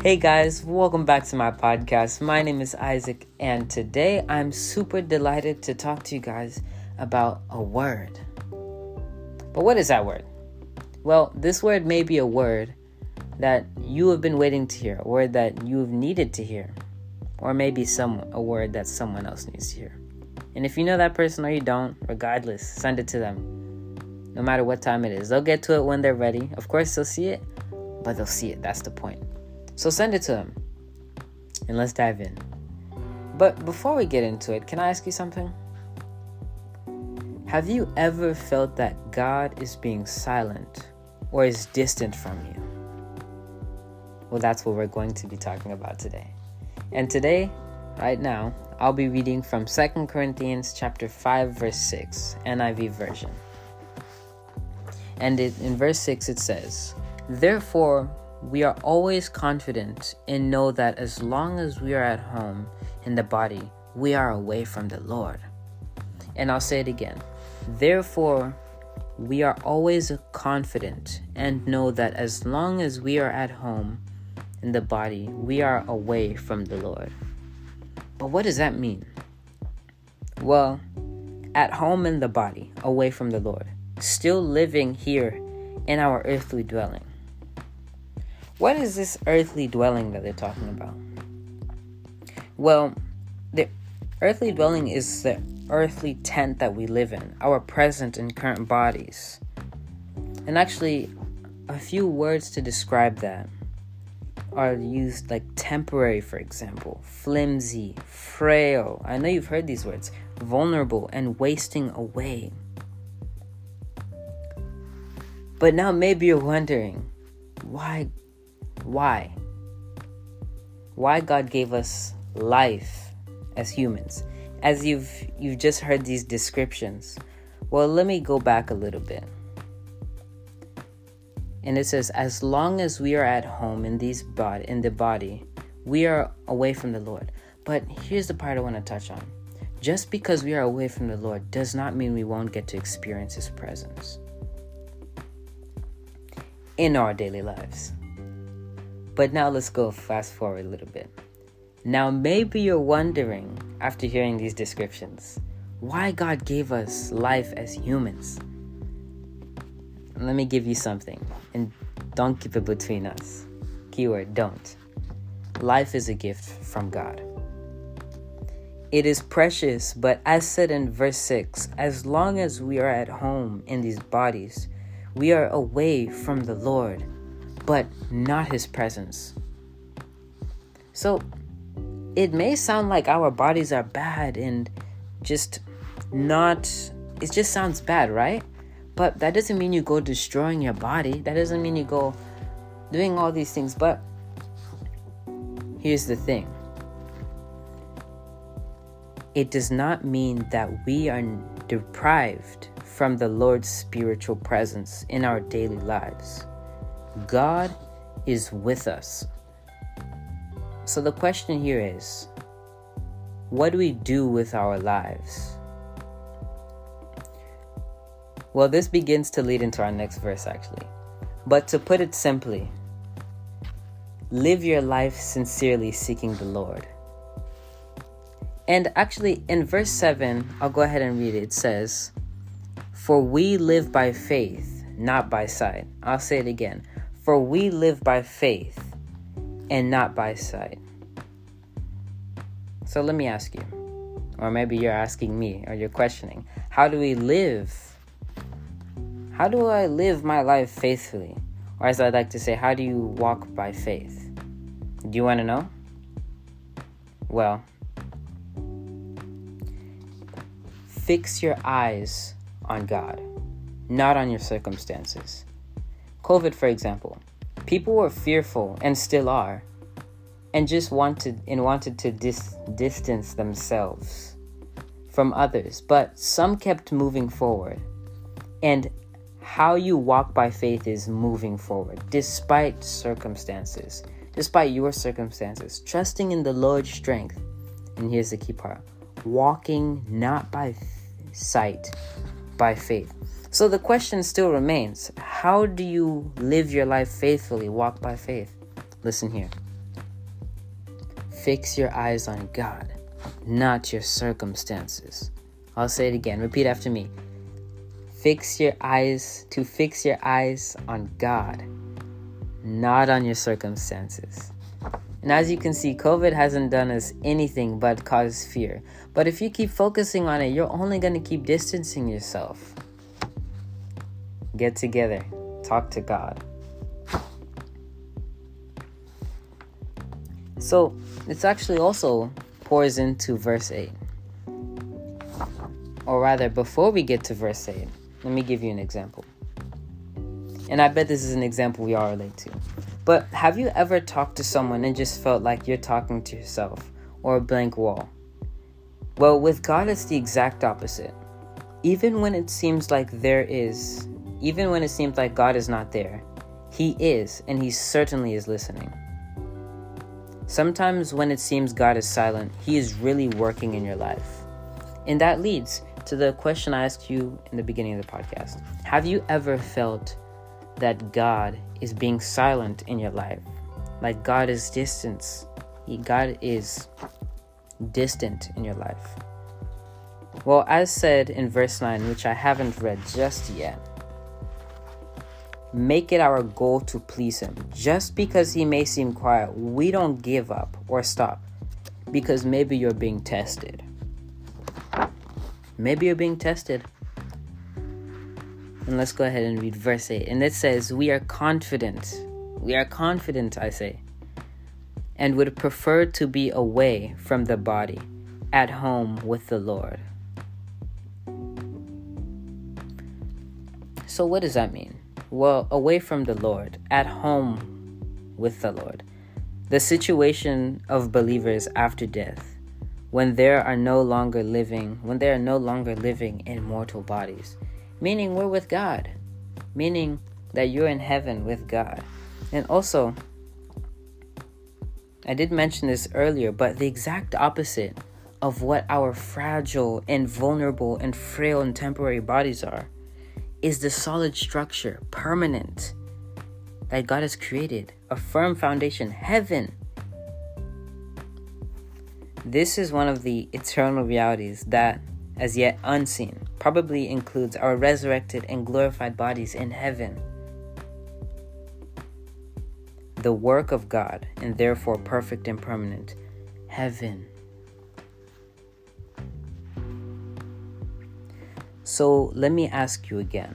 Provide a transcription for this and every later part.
Hey guys, welcome back to my podcast. My name is Isaac, and today I'm super delighted to talk to you guys about a word. But what is that word? Well, this word may be a word that you have been waiting to hear, a word that you've needed to hear, or maybe some a word that someone else needs to hear. And if you know that person or you don't, regardless, send it to them. No matter what time it is. They'll get to it when they're ready. Of course, they'll see it, but they'll see it. That's the point. So send it to them. And let's dive in. But before we get into it, can I ask you something? Have you ever felt that God is being silent or is distant from you? Well, that's what we're going to be talking about today. And today, right now, I'll be reading from 2 Corinthians chapter 5 verse 6, NIV version. And in verse 6 it says, "Therefore we are always confident and know that as long as we are at home in the body, we are away from the Lord." And I'll say it again. Therefore, we are always confident and know that as long as we are at home in the body, we are away from the Lord. But what does that mean? Well, at home in the body, away from the Lord, still living here in our earthly dwelling. What is this earthly dwelling that they're talking about? Well, the earthly dwelling is the earthly tent that we live in, our present and current bodies. And actually, a few words to describe that are used like temporary, for example, flimsy, frail. I know you've heard these words vulnerable and wasting away. But now maybe you're wondering why, why? Why God gave us life as humans? As you've you've just heard these descriptions. Well, let me go back a little bit. And it says, as long as we are at home in these body in the body, we are away from the Lord. But here's the part I want to touch on. Just because we are away from the Lord does not mean we won't get to experience His presence in our daily lives. But now let's go fast forward a little bit. Now, maybe you're wondering, after hearing these descriptions, why God gave us life as humans let me give you something, and don't keep it between us. Keyword don't. Life is a gift from God. It is precious, but as said in verse 6, as long as we are at home in these bodies, we are away from the Lord, but not His presence. So, it may sound like our bodies are bad and just not, it just sounds bad, right? But that doesn't mean you go destroying your body. That doesn't mean you go doing all these things. But here's the thing it does not mean that we are deprived from the Lord's spiritual presence in our daily lives. God is with us. So the question here is what do we do with our lives? Well, this begins to lead into our next verse, actually. But to put it simply, live your life sincerely seeking the Lord. And actually, in verse 7, I'll go ahead and read it. It says, For we live by faith, not by sight. I'll say it again. For we live by faith and not by sight. So let me ask you, or maybe you're asking me, or you're questioning, how do we live how do I live my life faithfully? Or as I'd like to say, how do you walk by faith? Do you want to know? Well, fix your eyes on God, not on your circumstances. COVID, for example, people were fearful and still are, and just wanted and wanted to dis- distance themselves from others, but some kept moving forward. And how you walk by faith is moving forward despite circumstances, despite your circumstances, trusting in the Lord's strength. And here's the key part walking not by sight, by faith. So the question still remains how do you live your life faithfully, walk by faith? Listen here. fix your eyes on God, not your circumstances. I'll say it again. Repeat after me. Fix your eyes to fix your eyes on God, not on your circumstances. And as you can see, COVID hasn't done us anything but cause fear. But if you keep focusing on it, you're only going to keep distancing yourself. Get together, talk to God. So, it's actually also pours into verse 8. Or rather, before we get to verse 8, let me give you an example. And I bet this is an example we all relate to. But have you ever talked to someone and just felt like you're talking to yourself or a blank wall? Well, with God, it's the exact opposite. Even when it seems like there is, even when it seems like God is not there, He is, and He certainly is listening. Sometimes when it seems God is silent, He is really working in your life. And that leads to the question I asked you in the beginning of the podcast Have you ever felt that God is being silent in your life. Like God is distant. God is distant in your life. Well, as said in verse 9, which I haven't read just yet, make it our goal to please Him. Just because He may seem quiet, we don't give up or stop because maybe you're being tested. Maybe you're being tested. And let's go ahead and read verse 8. And it says, We are confident. We are confident, I say, and would prefer to be away from the body, at home with the Lord. So, what does that mean? Well, away from the Lord, at home with the Lord. The situation of believers after death, when they are no longer living, when they are no longer living in mortal bodies meaning we're with God, meaning that you're in heaven with God. And also, I did mention this earlier, but the exact opposite of what our fragile and vulnerable and frail and temporary bodies are is the solid structure, permanent, that God has created, a firm foundation, heaven. This is one of the eternal realities that as yet unseen, probably includes our resurrected and glorified bodies in heaven. The work of God, and therefore perfect and permanent, heaven. So let me ask you again.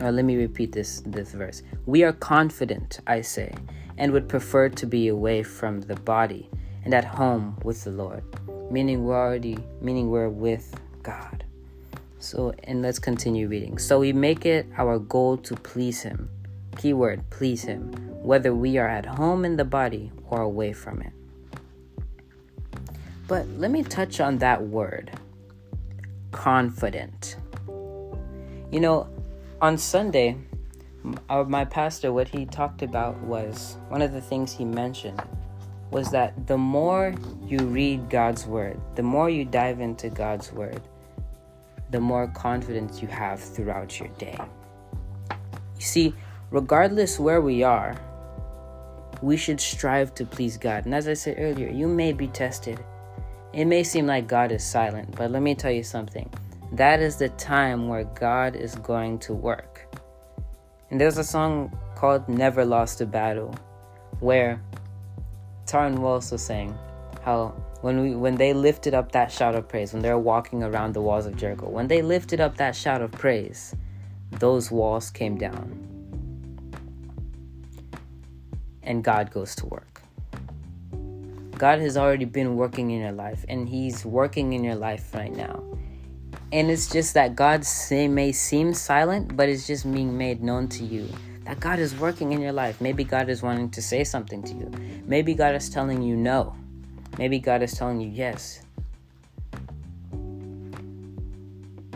Or let me repeat this, this verse. We are confident, I say, and would prefer to be away from the body and at home with the Lord meaning we're already meaning we're with God. So and let's continue reading. So we make it our goal to please him. Keyword please him, whether we are at home in the body or away from it. But let me touch on that word. Confident. You know, on Sunday, uh, my pastor, what he talked about was one of the things he mentioned was that the more you read God's word, the more you dive into God's word, the more confidence you have throughout your day. You see, regardless where we are, we should strive to please God. And as I said earlier, you may be tested. It may seem like God is silent, but let me tell you something. That is the time where God is going to work. And there's a song called Never Lost a Battle where Tauren Wells was saying how when we when they lifted up that shout of praise, when they're walking around the walls of Jericho, when they lifted up that shout of praise, those walls came down. And God goes to work. God has already been working in your life, and He's working in your life right now. And it's just that God may seem silent, but it's just being made known to you that God is working in your life. Maybe God is wanting to say something to you. Maybe God is telling you no. Maybe God is telling you yes.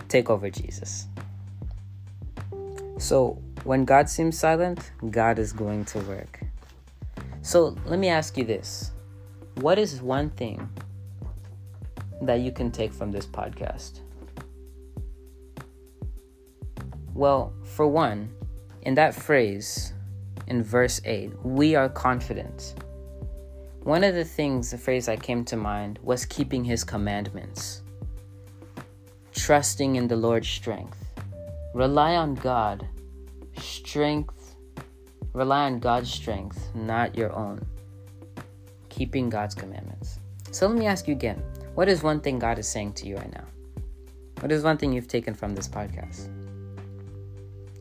Take over Jesus. So, when God seems silent, God is going to work. So, let me ask you this What is one thing that you can take from this podcast? Well, for one, in that phrase, in verse 8, we are confident. One of the things, the phrase that came to mind was keeping his commandments, trusting in the Lord's strength. Rely on God, strength, rely on God's strength, not your own. Keeping God's commandments. So let me ask you again what is one thing God is saying to you right now? What is one thing you've taken from this podcast?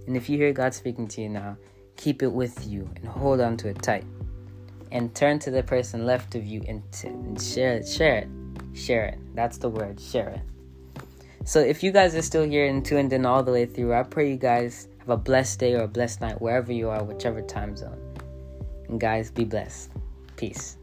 And if you hear God speaking to you now, keep it with you and hold on to it tight and turn to the person left of you and, t- and share it, share it, share it. That's the word, share it. So if you guys are still here and tuned in all the way through, I pray you guys have a blessed day or a blessed night wherever you are, whichever time zone. And guys, be blessed. Peace.